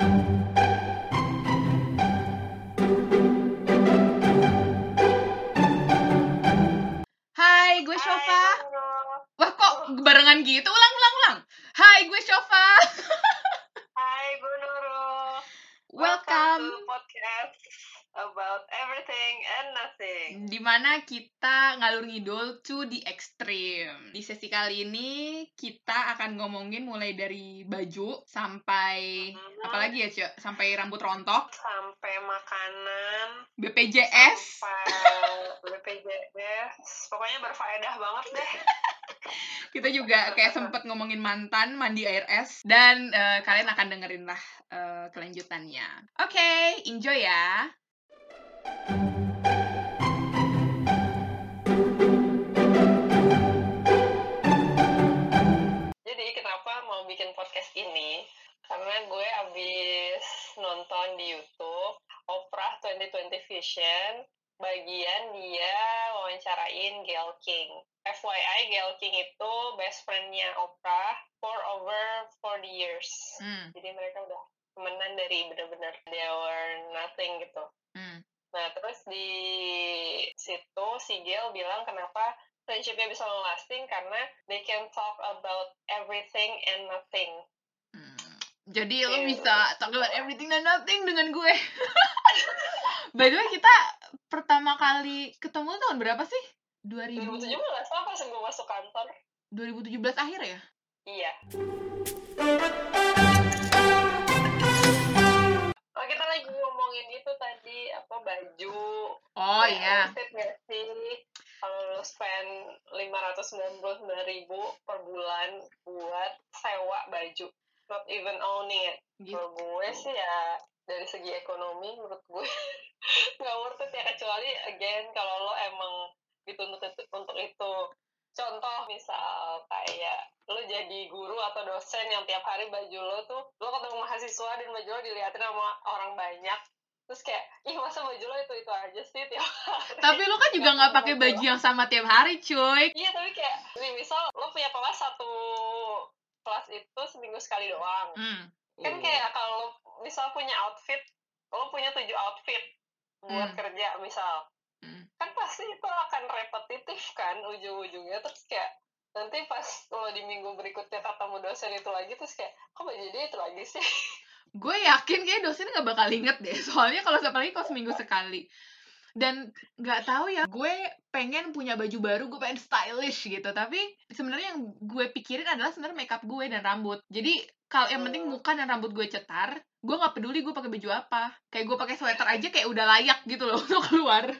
Thank you. Ngalur ngidul to the extreme. Di sesi kali ini kita akan ngomongin mulai dari baju sampai Mhm. apalagi ya, Cek? Sampai rambut rontok, Sampai makanan, BPJS. sampai BPJS. Pokoknya berfaedah banget deh. Kita juga kayak sempet ngomongin mantan, mandi air es dan eh, kalian akan dengerin lah eh, kelanjutannya. Oke, enjoy ya. Best friend-nya Oprah for over 40 years. Hmm, Jadi mereka udah temenan dari bener-bener they were nothing gitu. hmm. Nah, terus di situ si Gail bilang kenapa friendship-nya bisa long lasting karena they can talk about everything and nothing. Hmm, Jadi lo Iya. bisa talk about everything dan nothing dengan gue. By the way, kita pertama kali ketemu tahun berapa sih? 2000, 2017 lah pas gue masuk kantor. 2017 akhir ya? Iya. Oh, kita lagi ngomongin itu tadi apa baju. Oh Ya, iya. worth it nggak sih? Kalau lo spend 599 ribu per bulan buat sewa baju, not even owning it. Gitu. Kalau gue sih ya dari segi ekonomi menurut gue nggak worth it ya kecuali again kalau lo emang dituntut itu- untuk itu. Contoh misal kayak lo jadi guru atau dosen yang tiap hari baju lo tuh lo ketemu mahasiswa dan baju lo dilihatin sama orang banyak terus kayak ih masa baju lo itu itu aja sih tiap hari Tapi lo kan juga nggak pakai baju yang sama tiap hari, cuy. iya tapi kayak nih misal lo punya kelas satu kelas itu seminggu sekali doang Hmm. kan kayak kalau lo misal punya outfit lo punya tujuh outfit buat Hmm. kerja misal pasti itu akan repetitif kan ujung-ujungnya. Terus kayak nanti pas lo di minggu berikutnya ketemu dosen itu lagi terus kayak kok dia itu lagi sih? Gue yakin kayak dosen nggak bakal inget deh soalnya kalau apalagi kalau seminggu sekali. Dan nggak tahu ya gue pengen punya baju baru gue pengen stylish gitu. Tapi sebenarnya yang gue pikirin adalah sebenarnya makeup gue dan rambut. Jadi kalau yang penting Hmm. muka dan rambut gue cetar gue nggak peduli gue pakai baju apa. Kayak gue pakai sweater aja kayak udah layak gitu loh untuk keluar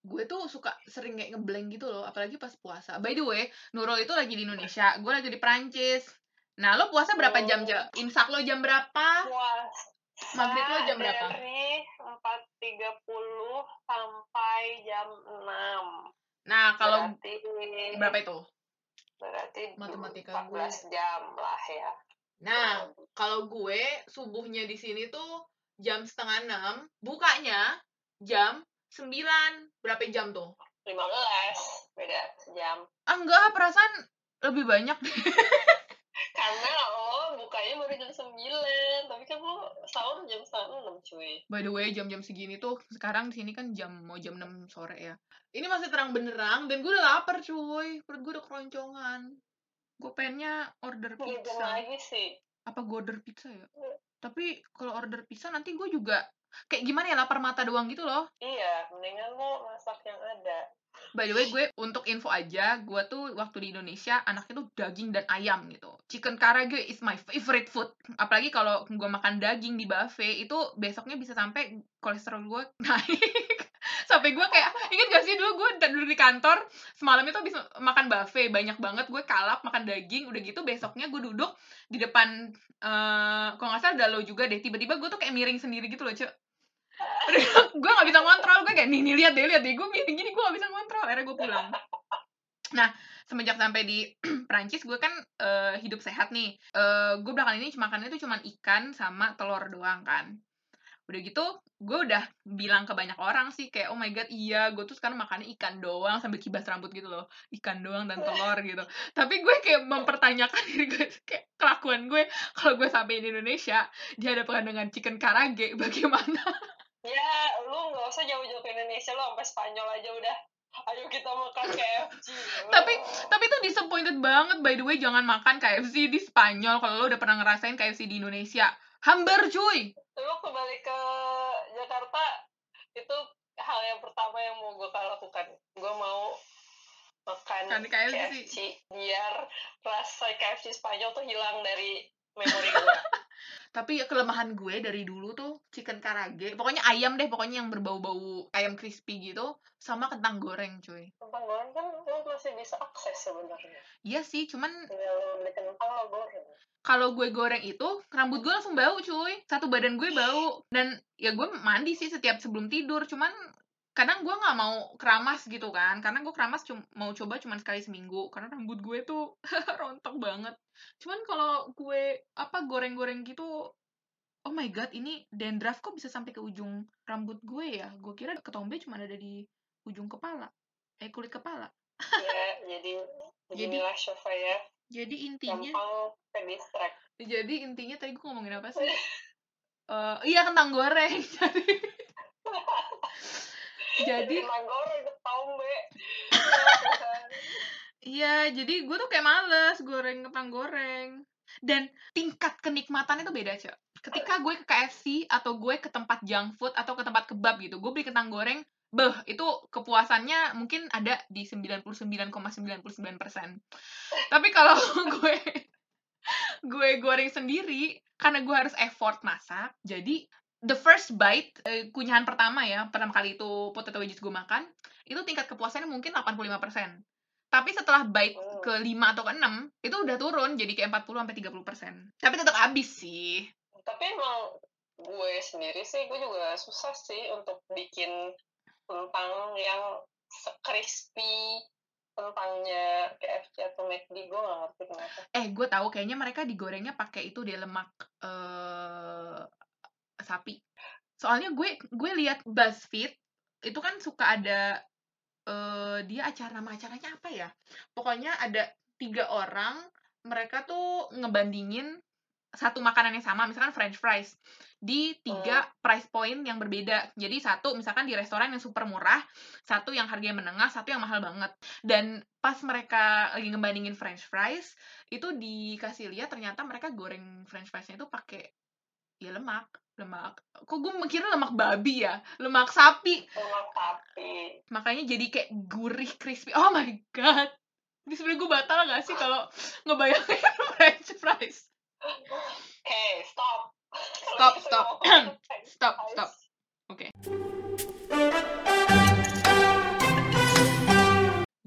gue tuh suka sering kayak ngeblank gitu loh apalagi pas puasa. By the way Nurul itu lagi di Indonesia gue lagi di Prancis nah lo puasa berapa jam Oh. Cel? imsak lo jam berapa? Puasa Maghrib lo jam berapa? dari 4.30 sampai jam 6 nah kalau berarti berapa itu? Berarti Matematika 14 jam lah ya. Nah kalau gue subuhnya di sini tuh jam setengah enam bukanya jam sembilan berapa jam tuh 15 beda sejam ah enggak perasaan lebih banyak karena lo bukanya baru jam 9 tapi kan lo sahur jam setengah 6 cuy By the way, jam-jam segini tuh sekarang di sini kan jam mau jam 6 sore ya. Ini masih terang benderang dan gue udah lapar cuy. Perut gue udah keroncongan. Gue pengennya order jam pizza. lagi sih Apa gue order pizza ya? Iya. Tapi kalau order pizza nanti gue juga kayak gimana ya lapar mata doang gitu loh. iya mendingan lo masak yang ada By the way, gue untuk info aja, gue tuh waktu di Indonesia anaknya tuh daging dan ayam gitu. Chicken karage is my favorite food. Apalagi kalau gue makan daging di buffet itu besoknya bisa sampai kolesterol gue naik. Sampai gue kayak inget gak sih dulu gue duduk di kantor semalam itu bisa makan buffet banyak banget gue kalap makan daging udah gitu besoknya gue duduk di depan eh kalau nggak salah ada lo juga deh tiba-tiba gue tuh kayak miring sendiri gitu loh cek gue gak bisa ngontrol gue kayak nih nih lihat deh lihat deh gue miring gini gue gak bisa ngontrol. Akhirnya gue pulang. Nah semenjak sampai di Prancis gue kan eh, hidup sehat nih. Eh gue belakangan ini makannya tuh cuman ikan sama telur doang kan. Udah gitu gue udah bilang ke banyak orang sih kayak oh my god iya gue tuh sekarang makannya ikan doang sambil kibas rambut gitu loh ikan doang dan telur gitu. Tapi gue kayak mempertanyakan diri gue kayak kelakuan gue kalau gue sampai di Indonesia dihadapkan dengan chicken karage bagaimana? Ya lu nggak usah jauh-jauh ke Indonesia lu sampai Spanyol aja udah. Ayo kita makan KFC tapi tapi tuh disappointed banget by the way jangan makan KFC di Spanyol kalau lo udah pernah ngerasain KFC di Indonesia hambar cuy. Tapi waktu balik ke Jakarta itu hal yang pertama yang mau gue lakukan. Gue mau makan Kan KFC. KFC biar rasa KFC Spanyol tuh hilang dari memori gue tapi ya kelemahan gue dari dulu tuh chicken karage pokoknya ayam deh pokoknya yang berbau-bau ayam crispy gitu sama kentang goreng cuy. Kentang goreng kan lo masih bisa akses sebenarnya. Iya sih cuman kalau gue goreng itu rambut gue langsung bau cuy. Satu badan gue bau dan ya gue mandi sih setiap sebelum tidur cuman kadang gue nggak mau keramas gitu kan karena gue keramas cum- mau coba cuman sekali seminggu karena rambut gue tuh rontok banget. Cuman kalau gue apa goreng-goreng gitu oh my god ini dandruff kok bisa sampai ke ujung rambut gue ya? Gue kira ketombe cuma ada di ujung kepala eh kulit kepala. Ya jadi Jadi- Shofa ya. jadi intinya jadi intinya tadi gue ngomongin apa sih? Eh, iya kentang goreng. Jadi jadi goreng ketombe iya jadi gue tuh kayak males goreng kentang goreng. Dan tingkat kenikmatannya tuh beda cak ketika gue ke KFC atau gue ke tempat junk food atau ke tempat kebab gitu gue beli kentang goreng beh itu kepuasannya mungkin ada di 99,99% tapi kalau gue gue goreng sendiri karena gue harus effort masak jadi the first bite eh, kunyahan pertama ya pertama kali itu potato wedges gue makan itu tingkat kepuasannya mungkin 85%. Tapi setelah bite Oh. ke 5 atau ke 6, itu udah turun jadi kayak 40 sampai 30%. Tapi tetap habis sih. tapi emang gue sendiri sih gue juga susah sih untuk bikin kentang yang crispy kentangnya KFC atau McD gue gak ngerti kenapa Eh, gue tahu kayaknya mereka digorengnya pakai itu deh lemak eh sapi. Soalnya gue gue lihat BuzzFeed itu kan suka ada eh dia acara nama acaranya apa ya? Pokoknya ada tiga orang mereka tuh ngebandingin satu makanan yang sama, misalkan French fries di tiga price point yang berbeda. Jadi satu misalkan di restoran yang super murah, satu yang harganya menengah, satu yang mahal banget. Dan pas mereka lagi ngebandingin French fries, itu dikasih lihat ternyata mereka goreng French friesnya itu pakai ya lemak, lemak. Kok gue mikirnya lemak babi ya, lemak sapi. lemak sapi Makanya jadi kayak gurih crispy. Oh my god. Ini sebenarnya gue batal gak sih kalau ngebayangin French fries? oke stop Stop, stop. French Stop, stop. Oke.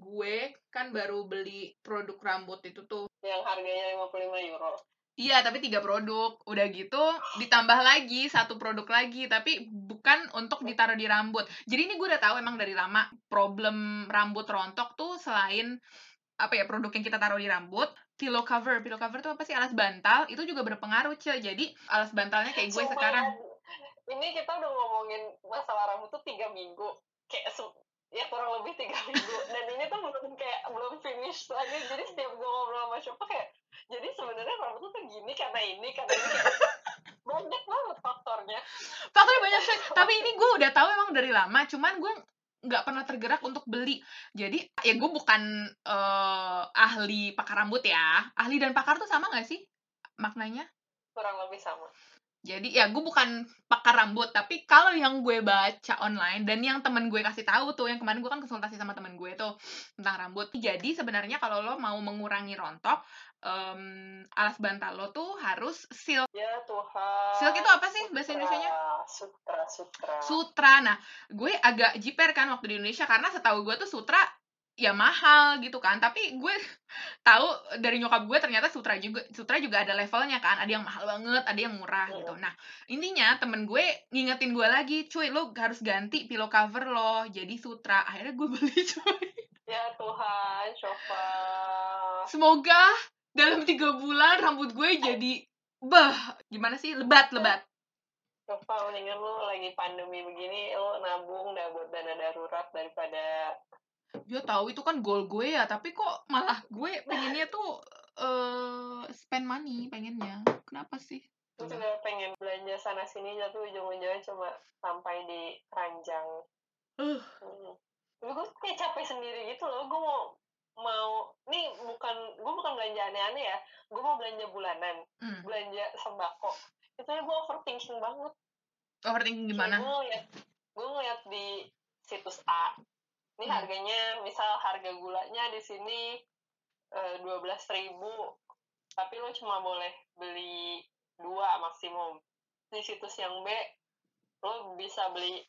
Gue kan baru beli produk rambut itu tuh. yang harganya 55 euro Iya, tapi tiga produk. Udah gitu, ditambah lagi satu produk lagi, tapi bukan untuk ditaruh di rambut. Jadi ini gue udah tahu emang dari lama problem rambut rontok tuh selain apa ya produk yang kita taruh di rambut, pillow cover. Pillow cover tuh apa sih? Alas bantal itu juga berpengaruh, Ce. Jadi alas bantalnya kayak gue Sumpah sekarang. ini kita udah ngomongin masalah rambut tuh tiga minggu kayak ya kurang lebih tiga minggu dan ini tuh belum kayak belum finish lagi jadi setiap gue ngobrol sama siapa kayak jadi sebenarnya rambut tuh gini karena ini karena ini banyak banget faktornya Faktornya banyak sih. Tapi ini gue udah tahu emang dari lama, cuman gue nggak pernah tergerak untuk beli. Jadi ya gue bukan eh, ahli pakar rambut ya. Ahli dan pakar tuh sama nggak sih maknanya? kurang lebih sama Jadi ya gue bukan pakar rambut, tapi kalau yang gue baca online dan yang temen gue kasih tahu tuh, yang kemarin gue kan konsultasi sama temen gue tuh tentang rambut. Jadi sebenarnya kalau lo mau mengurangi rontok, em, alas bantal lo tuh harus silk. ya Tuhan Silk itu apa sih bahasa Indonesianya? sutra sutra Sutra. Nah, gue agak jiper kan waktu di Indonesia karena setahu gue tuh Sutra ya mahal gitu kan. Tapi gue tahu dari nyokap gue ternyata Sutra juga Sutra juga ada levelnya kan. Ada yang mahal banget, ada yang murah Iya. gitu. Nah, intinya temen gue ngingetin gue lagi, cuy lo harus ganti pillow cover lo jadi Sutra. Akhirnya gue beli cuy. ya Tuhan Shofa Semoga dalam tiga bulan rambut gue jadi bah gimana sih lebat lebat Coba mendingan lu lagi pandemi begini lu nabung dah buat dana darurat daripada Dia tahu itu kan goal gue ya, tapi kok malah gue pengennya tuh eh spend money pengennya. Kenapa sih? lu juga pengen belanja sana sini tapi ujung-ujungnya cuma sampai di keranjang. Uh, Hmm. Tapi gue kayak capek sendiri gitu loh. Gue mau mau nih bukan gue bukan belanja aneh-aneh ya. Gue mau belanja bulanan, hmm. belanja sembako. Itu gue overthinking banget. Overthinking gimana? Gue ngeliat, gue ngeliat di situs A. Ini Hmm. harganya, misal harga gulanya di sini dua belas ribu, tapi lo cuma boleh beli dua maksimum. Di situs yang B, lo bisa beli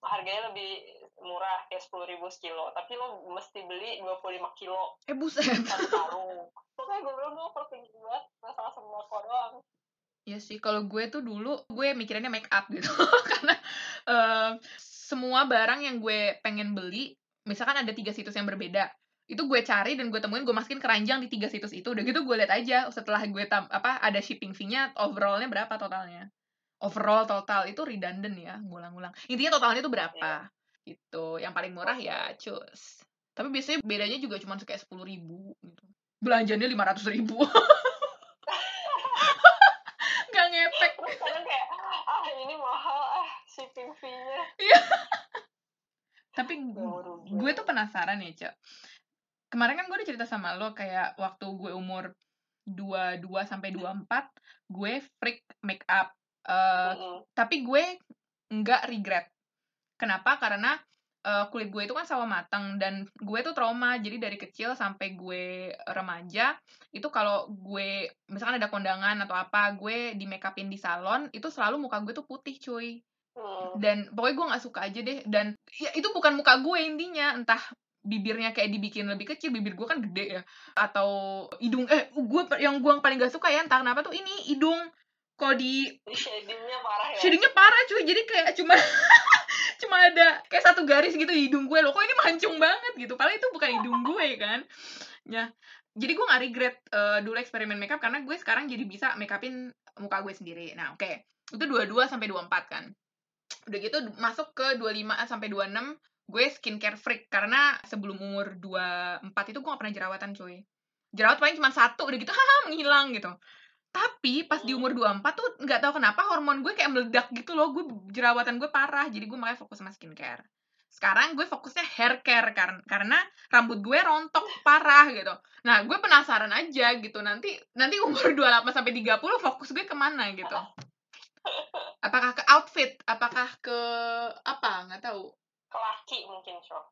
harganya lebih murah kayak sepuluh ribu sekilo, tapi lo mesti beli 25 kilo Eh buset. satu karung. Pokoknya gue bilang gue overthinking banget masalah sembako doang. Ya sih, kalau gue tuh dulu gue mikirinnya make up gitu. Karena eh, semua barang yang gue pengen beli, misalkan ada tiga situs yang berbeda, itu gue cari dan gue temuin, gue masukin keranjang di tiga situs itu. Udah gitu gue lihat aja setelah gue tam apa ada shipping fee-nya, overall-nya berapa totalnya. Overall total itu redundant ya, ngulang-ngulang. Intinya totalnya itu berapa. Gitu. Yang paling murah ya cus. Tapi biasanya bedanya juga cuma kayak sepuluh ribu gitu. Belanjanya lima ratus ribu. Gak ngepek. Terus kadang kayak, ah ini mahal ah shipping fee-nya. Tapi mau rugi. gue tuh penasaran ya, Cak. Kemarin kan gue udah cerita sama lo kayak waktu gue umur 22 sampai 24, gue freak make up. Eh, Mm-mm. tapi gue nggak regret. Kenapa? Karena eh, kulit gue itu kan sawo mateng dan gue tuh trauma. Jadi dari kecil sampai gue remaja itu kalau gue misalkan ada kondangan atau apa, gue di make upin di salon itu selalu muka gue tuh putih, cuy Hmm. dan pokoknya gue nggak suka aja deh. Dan ya itu bukan muka gue intinya. Entah bibirnya kayak dibikin lebih kecil bibir gue kan gede ya. Atau hidung eh gue yang gue paling gak suka ya entah kenapa tuh ini hidung. Kok di shadingnya parah ya. shadingnya parah cuy. Jadi kayak cuma cuma ada kayak satu garis gitu di hidung gue loh. Kok ini mancung banget gitu? Padahal itu bukan hidung gue kan? Ya jadi gue gak regret eh, dulu eksperimen makeup karena gue sekarang jadi bisa make upin muka gue sendiri. Nah oke. Itu 22 sampai 24 kan udah gitu masuk ke 25 sampai 26 gue skincare freak. Karena sebelum umur 24 itu gue gak pernah jerawatan cuy. Jerawat paling cuma satu udah gitu haha menghilang gitu. Tapi pas di umur 24 tuh nggak tahu kenapa hormon gue kayak meledak gitu loh. Gue jerawatan gue parah jadi gue makanya fokus sama skincare. Sekarang gue fokusnya hair care karena karena rambut gue rontok parah gitu. Nah gue penasaran aja gitu nanti nanti umur 28 sampai 30 fokus gue ke mana gitu apakah ke outfit? Apakah ke apa? Nggak tahu. Kelaki mungkin, Syok.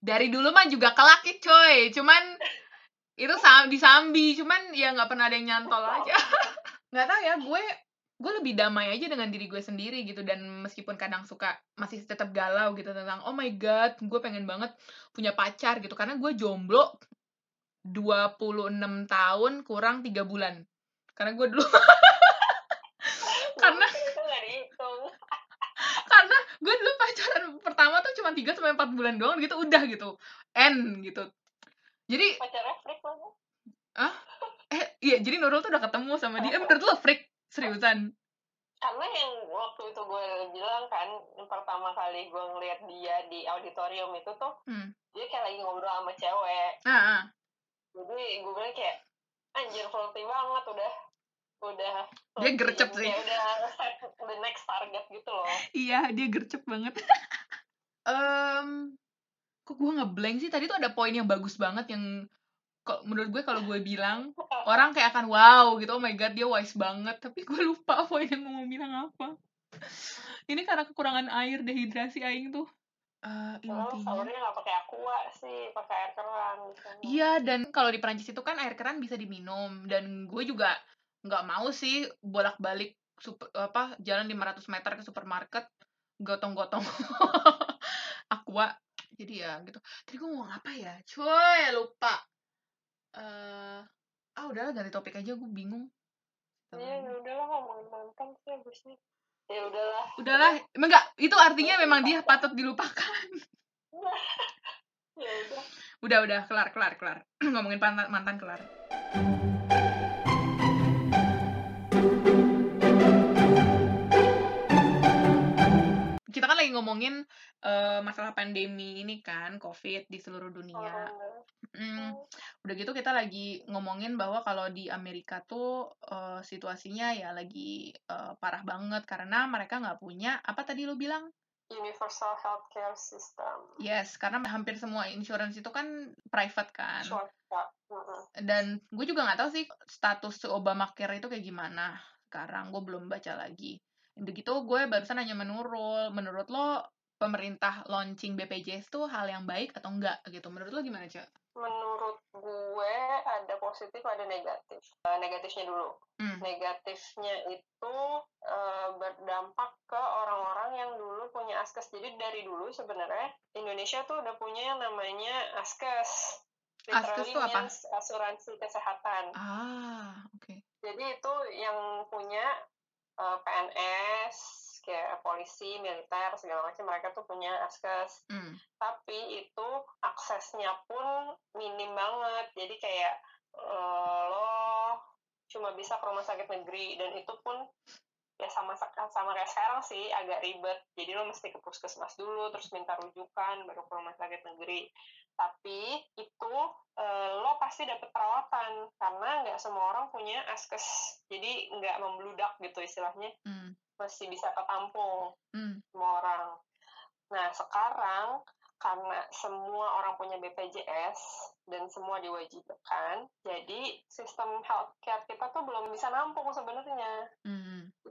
dari dulu mah juga kelaki coy. Cuman itu sam disambi. Cuman ya nggak pernah ada yang nyantol aja. Nggak tahu ya gue gue lebih damai aja dengan diri gue sendiri gitu. Dan meskipun kadang suka masih tetap galau gitu tentang oh my god gue pengen banget punya pacar gitu. Karena gue jomblo 26 tahun kurang tiga bulan. Karena gue dulu karena itu nggak dihitung. karena gue dulu pacaran pertama tuh cuma 3 sampai 4 bulan doang gitu udah gitu end gitu jadi Pacarnya freak lo. eh iya jadi Nurul tuh udah ketemu sama dia eh, menurut lo freak seriusan Karena yang waktu itu gue bilang kan, yang pertama kali gue ngeliat dia di auditorium itu tuh, hmm. dia kayak lagi ngobrol sama cewek. ah, ah. Jadi gue bilang kayak, anjir flirty banget udah. Udah. Dia gercep sih. Udah the next target gitu loh. iya dia gercep banget Em, kok gue ngeblank sih? Tadi tuh ada poin yang bagus banget yang kok menurut gue kalau gue bilang orang kayak akan wow gitu oh my god dia wise banget. Tapi gue lupa poin yang mau bilang apa. Ini karena kekurangan air dehidrasi aing tuh. Oh, intinya. sahurnya nggak pakai aqua sih, pakai air keran. gitu. Iya, dan kalau di Perancis itu kan air keran bisa diminum dan gue juga nggak mau sih bolak-balik super, apa jalan 500 meter ke supermarket gotong-gotong aqua. Jadi ya gitu. Tadi gue mau apa ya? Coy, lupa. Eh, ah udahlah ganti topik aja gue bingung. Iya, ya udahlah ngomongin mantan sih abisnya. Ya udahlah. Udahlah, emang enggak itu artinya memang dia patut dilupakan. Ya udah. Udah udah kelar kelar kelar. Ngomongin mantan mantan kelar. Ngomongin uh, masalah pandemi ini kan, COVID di seluruh dunia. Mm, Hmm. udah gitu kita lagi ngomongin bahwa kalau di Amerika tuh uh, situasinya ya lagi uh, parah banget karena mereka nggak punya apa tadi lu bilang? Universal healthcare system. Yes, karena hampir semua insurance itu kan private kan. Mm-mm. Dan gue juga nggak tahu sih status Obamacare itu kayak gimana sekarang. Gue belum baca lagi. Udah gitu gue barusan nanya menurut, menurut lo pemerintah launching BPJS tuh hal yang baik atau enggak gitu? Menurut lo gimana, Cak? Menurut gue ada positif ada negatif. Eh, negatifnya dulu. Hmm. Negatifnya itu eh, berdampak ke orang-orang yang dulu punya askes. Jadi dari dulu sebenarnya Indonesia tuh udah punya yang namanya askes. Askes tuh apa? asuransi kesehatan. Ah, oke. Jadi itu yang punya eh, PNS, kayak polisi, militer, segala macam mereka tuh punya askes. Hmm. Tapi itu aksesnya pun minim banget. Jadi kayak eh, lo cuma bisa ke rumah sakit negeri dan itu pun ya sama sama kayak sekarang sih agak ribet. Jadi lo mesti ke puskesmas dulu, terus minta rujukan baru ke rumah sakit negeri. Tapi itu eh, lo pasti dapet perawatan karena nggak semua orang punya askes. Jadi nggak membludak gitu istilahnya, Hmm. masih bisa ketampung Hmm. semua orang. Nah, sekarang karena semua orang punya BPJS dan semua diwajibkan, jadi sistem healthcare kita tuh belum bisa nampung sebenarnya. Hmm.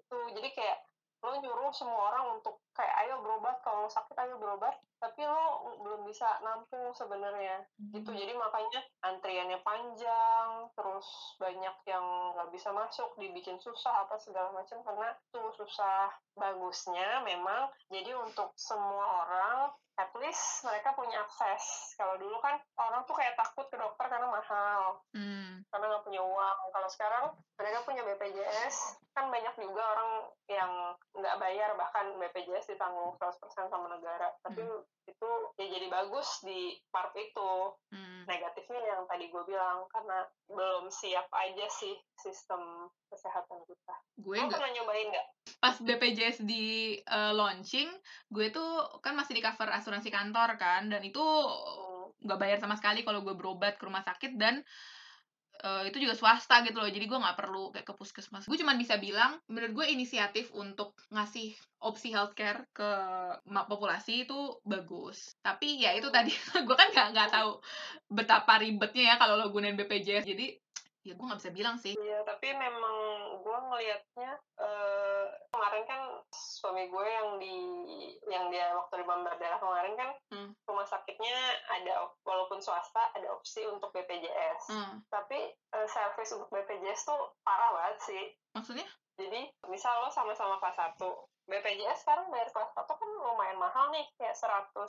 Itu jadi kayak lo nyuruh semua orang untuk kayak ayo berobat kalau sakit ayo berobat, tapi lo belum bisa nampung sebenarnya. Gitu. Jadi makanya antriannya panjang terus banyak yang nggak bisa masuk dibikin susah apa segala macam karena tuh susah bagusnya memang. Jadi untuk semua orang at least mereka punya akses. Kalau dulu kan orang tuh kayak takut ke dokter karena mahal. Hmm. karena nggak punya uang. Kalau sekarang mereka punya BPJS kan banyak juga orang yang nggak bayar bahkan BPJS ditanggung 100% sama negara. Tapi itu ya jadi bagus di part itu. Hmm. negatifnya yang tadi gue bilang karena belum siap aja sih sistem kesehatan kita. Gue lo nggak pernah nyobain nggak? Pas BPJS di uh, launching, gue tuh kan masih di cover asuransi kantor kan, dan itu Hmm. nggak bayar sama sekali kalau gue berobat ke rumah sakit dan uh, itu juga swasta gitu loh, jadi gue nggak perlu kayak ke puskesmas. Gue cuma bisa bilang, menurut gue inisiatif untuk ngasih opsi healthcare ke populasi itu bagus. Tapi ya itu tadi, gue kan nggak nggak tahu betapa ribetnya ya kalau lo gunain BPJS, jadi ya gue nggak bisa bilang sih. Iya, tapi memang gue ngelihatnya eh, kemarin kan suami gue yang di yang dia waktu di darah kemarin kan Hmm. rumah sakitnya ada walaupun swasta ada opsi untuk BPJS. Hmm. Tapi eh, service untuk BPJS tuh parah banget sih. Maksudnya? Jadi misal lo sama-sama kelas 1, BPJS sekarang bayar kelas 1 kan lumayan mahal nih, kayak 160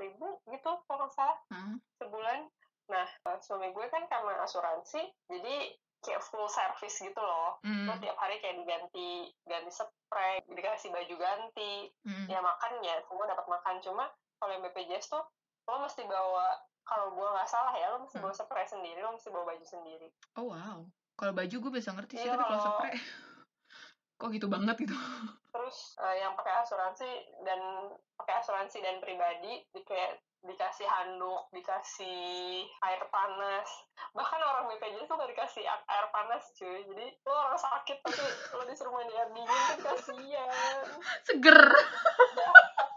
ribu gitu kalau nggak salah Hmm. sebulan. Nah, eh, suami gue kan karena asuransi, jadi kayak full service gitu loh. Hmm. Lo tiap hari kayak diganti ganti spray, dikasih baju ganti, Hmm. ya makan ya semua dapat makan. Cuma kalau yang BPJS tuh lo mesti bawa kalau gue nggak salah ya lo mesti Hmm. bawa spray sendiri, lo mesti bawa baju sendiri. Oh wow. Kalau baju gue bisa ngerti sih, Iya, tapi kalau spray kok gitu banget gitu. Terus eh, yang pakai asuransi dan pakai asuransi dan pribadi di kayak dikasih handuk, dikasih air panas. Bahkan orang BPJS tuh gak dikasih air panas cuy. Jadi lo orang sakit tapi lo disuruh mandi air dingin kan kasihan. Seger.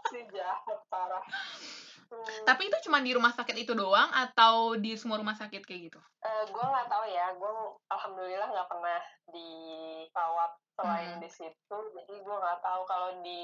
sih jahat parah. Hmm, Tapi itu cuma di rumah sakit itu doang atau di semua rumah sakit kayak gitu? gue nggak tahu ya. Gue alhamdulillah nggak pernah dirawat selain Hmm. di situ. Jadi gue nggak tahu kalau di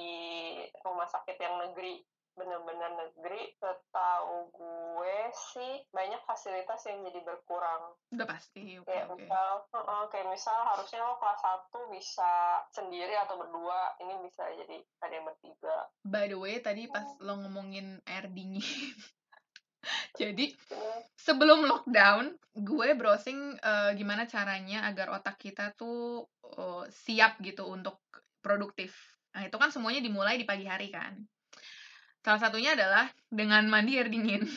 rumah sakit yang negeri bener-bener negeri setahu gue sih banyak fasilitas yang jadi berkurang Udah pasti. Oke, kayak oke. misal heeh, kayak misal harusnya lo kelas 1 bisa sendiri atau berdua ini bisa jadi ada yang bertiga By the way, tadi pas lo ngomongin air dingin. Jadi, Hmm, sebelum lockdown, gue browsing eh, gimana caranya agar otak kita tuh eh, siap gitu untuk produktif. Nah, itu kan semuanya dimulai di pagi hari kan. Salah satunya adalah dengan mandi air dingin.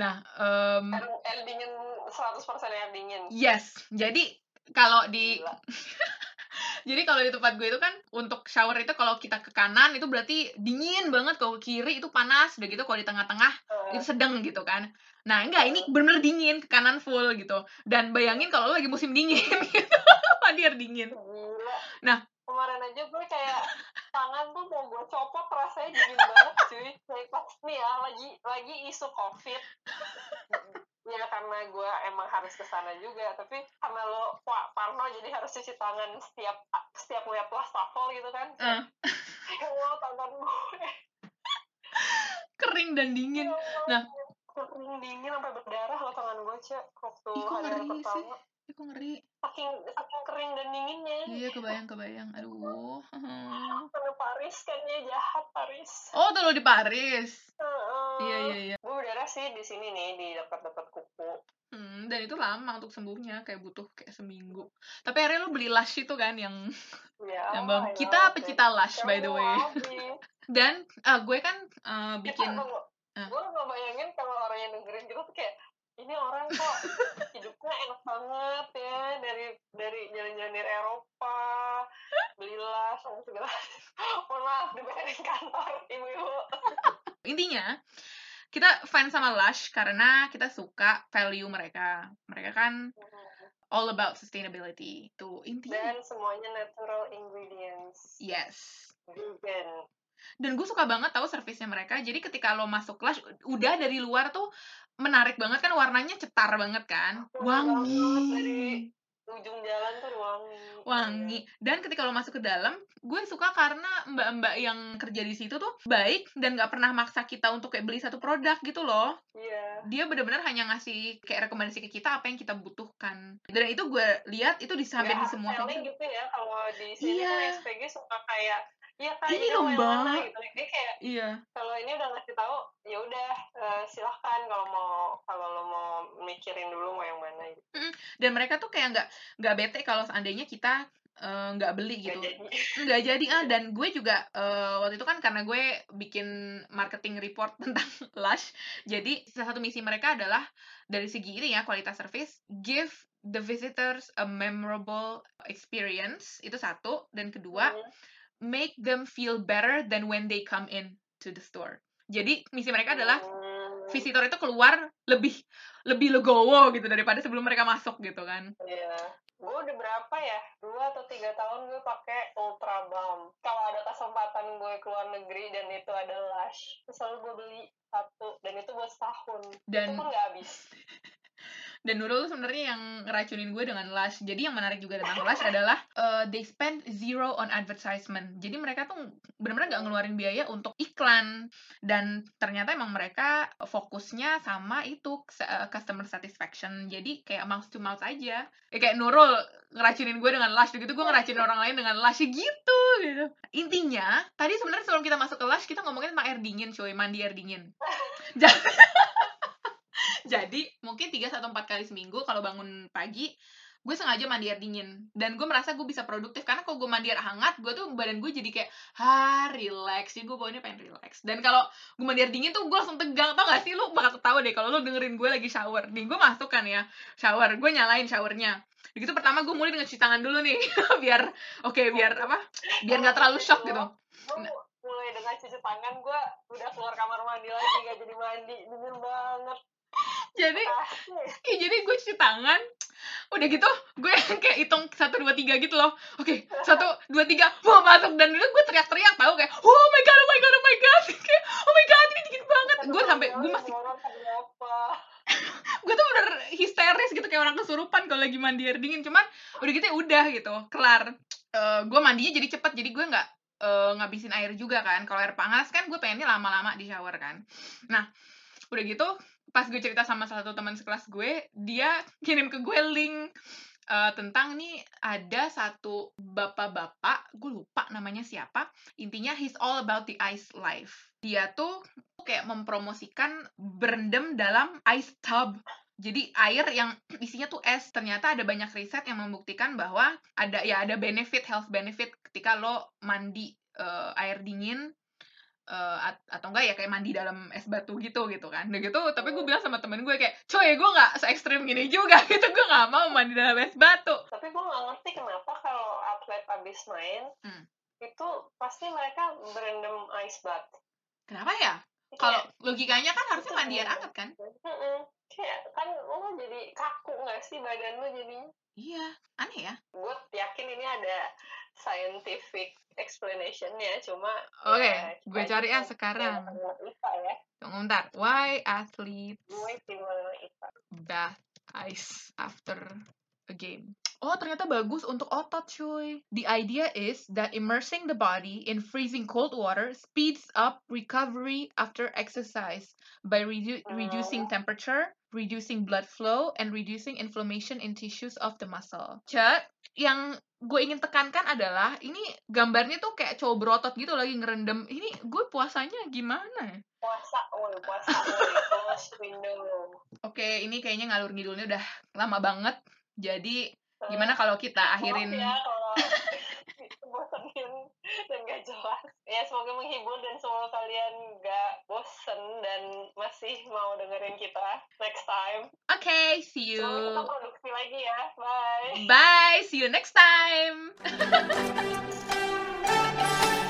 Nah, em, air, air dingin 100% air dingin yes. Jadi kalau di. Jadi kalau di tempat gue itu kan untuk shower itu kalau kita ke kanan itu berarti dingin banget, kalau ke kiri itu panas, udah gitu kalau di tengah-tengah Heeh. itu sedang gitu kan. Nah, enggak ini bener-bener dingin, ke kanan full gitu. Dan bayangin kalau lo lagi musim dingin gitu, mandi air dingin. Gila. Nah. Kemarin aja gue kayak tuh mau gue copot rasanya dingin banget cuy. Kayak pas nih ya lagi lagi isu covid. ya karena gue emang harus ke sana juga tapi karena lo Pak Parno jadi harus cuci tangan setiap setiap lihat wastafel gitu kan Uh. kayak lo tangan gue Kering dan dingin. Nah. kering dingin sampai berdarah lo tangan gue cek waktu Ih, hari ngeri sih? pertama Ih, kok ngeri. saking saking kering dan dinginnya Iya, kebayang-kebayang. Aduh. Paris kayaknya jahat Paris Oh, lo di Paris. Heeh. Iya, iya, iya. gue berdarah sih di sini nih di dekat-dekat kuku Hmm, dan itu lama untuk sembuhnya, kayak butuh kayak seminggu. Tapi akhirnya lo beli Lush itu kan yang ya yang bang my kita pecinta Lush Kamu by the way. habis. Dan ah, gue kan eh, bikin kita Ah. gue nggak bayangin kalau orang yang dengerin kita tuh kayak ini orang kok hidupnya enak banget ya dari dari jalan-jalan dari Eropa belilah sama segala mohon maaf dibayarin kantor ibu-ibu intinya kita fans sama Lush karena kita suka value mereka. Mereka kan all about sustainability. Itu intinya. dan semuanya natural ingredients Yes. vegan Dan gue suka banget tahu servisnya mereka. Jadi ketika lo masuk Lush, udah dari luar tuh menarik banget kan warnanya cetar banget kan. Wangi ujung jalan tuh wangi Wangi. Dan ketika lo masuk ke dalam, gue suka karena mbak-mbak yang kerja di situ tuh baik dan nggak pernah maksa kita untuk kayak beli satu produk gitu loh. iya Dia benar-benar hanya ngasih kayak rekomendasi ke kita apa yang kita butuhkan. Dan itu gue lihat itu di hampir di Nggak semua gitu ya kalau di sini Iya. kan SPG suka kayak iya kan Ini loh, Mbak. gitu dia kayak Iya. kalau ini udah ngasih tahu ya udah eh, silahkan kalau mau kalau lo mau mikirin dulu mau yang mana gitu Dan mereka tuh kayak nggak nggak bete kalau seandainya kita eh, nggak beli Nggak gitu. jadi nggak jadi ah dan gue juga eh, waktu itu kan karena gue bikin marketing report tentang Lush jadi salah satu misi mereka adalah dari segi ini ya kualitas service give the visitors a memorable experience itu satu dan kedua Hmm. Make them feel better than when they come in to the store. Jadi misi mereka adalah Hmm, visitor itu keluar lebih lebih legowo gitu daripada sebelum mereka masuk gitu kan. Iya. Gue udah berapa ya? Dua atau tiga tahun gue pakai Ultra Balm kalau ada kesempatan gue keluar negeri dan itu ada Lush selalu gue beli satu dan itu buat setahun. Dan itu pun nggak habis dan Nurul sebenarnya yang ngeracunin gue dengan Lush. Jadi yang menarik juga tentang Lush adalah uh, they spend zero on advertisement. Jadi mereka tuh benar-benar nggak ngeluarin biaya untuk iklan dan ternyata emang mereka fokusnya sama itu uh, customer satisfaction. Jadi kayak mouth to mouth aja. Ya, kayak Nurul ngeracunin gue dengan Lush gitu gue ngeracunin orang lain dengan Lush gitu gitu. Intinya tadi sebenarnya sebelum kita masuk ke Lush kita ngomongin tentang air dingin cuy, mandi air dingin. Jadi jadi mungkin 3 atau 4 kali seminggu kalau bangun pagi gue sengaja mandi air dingin. Dan gue merasa gue bisa produktif karena kalau gue mandi air hangat gue tuh badan gue jadi kayak ha relax. Jadi gue bawanya pengen relax. Dan kalau gue mandi air dingin tuh gue langsung tegang tau gak sih? Lu bakal ketawa deh kalau lu dengerin gue lagi shower. Nih gue masuk kan ya shower gue nyalain showernya. Begitu pertama gue mulai dengan cuci tangan dulu nih biar oke biar apa? Biar nggak terlalu shock gitu. Gue mulai dengan cuci tangan gue udah keluar kamar mandi lagi gak jadi mandi dingin banget jadi. Iya, jadi gue cuci tangan udah gitu gue kayak hitung satu dua tiga gitu loh. Oke satu dua tiga wah masuk. Dan dulu gue teriak-teriak tau kayak oh my god oh my god oh my god. Kayak oh my god ini dingin banget. Gue sampai gue masih gue tuh bener histeris gitu kayak orang kesurupan kalau lagi mandi air dingin. Cuman udah gitu ya udah gitu kelar. Eh, gue mandinya jadi cepet jadi gue nggak eh, ngabisin air juga kan. Kalau air panas kan gue pengennya lama-lama di shower kan. Nah udah gitu pas gue cerita sama salah satu teman sekelas gue dia kirim ke gue link eh, tentang nih ada satu bapak-bapak gue lupa namanya siapa intinya he's all about the ice life. Dia tuh kayak mempromosikan berendam dalam ice tub. Jadi air yang isinya tuh es. Ternyata ada banyak riset yang membuktikan bahwa ada ya ada benefit health benefit ketika lo mandi eh, air dingin eh, at- atau enggak ya kayak mandi dalam es batu gitu gitu kan. Udah gitu, tapi gue bilang sama temen gue kayak, coy gue nggak se ekstrim gini juga gitu, gue nggak mau mandi dalam es batu. tapi gue nggak ngerti kenapa kalau atlet abis main Hmm. itu pasti mereka berendam ice bath Kenapa ya? Kalau logikanya kan harusnya mandi air hangat kan? Kayak kan lo jadi kaku nggak sih badan lo jadinya Iya, aneh ya. gue yakin ini ada scientific explanation-nya cuma Oke, ya, gue cari ya sekarang. IPA ya Tunggu bentar. Why athletes IPA bath ice after a game? Oh, ternyata bagus untuk otot, cuy. The idea is that immersing the body in freezing cold water speeds up recovery after exercise by redu- reducing temperature, reducing blood flow, and reducing inflammation in tissues of the muscle. Chat, yang gue ingin tekankan adalah ini gambarnya tuh kayak cowok berotot gitu lagi ngerendam. Ini gue puasanya gimana? puasa woi puasa window Oke, ini kayaknya ngalur ngidulnya udah lama banget. Jadi gimana kalau kita akhirin? ya kalau bosenin dan gak jelas. Ya semoga menghibur dan semoga kalian gak bosen dan masih mau dengerin kita next time. Oke, see you. semoga kita produksi lagi ya. Bye. Bye, see you next time.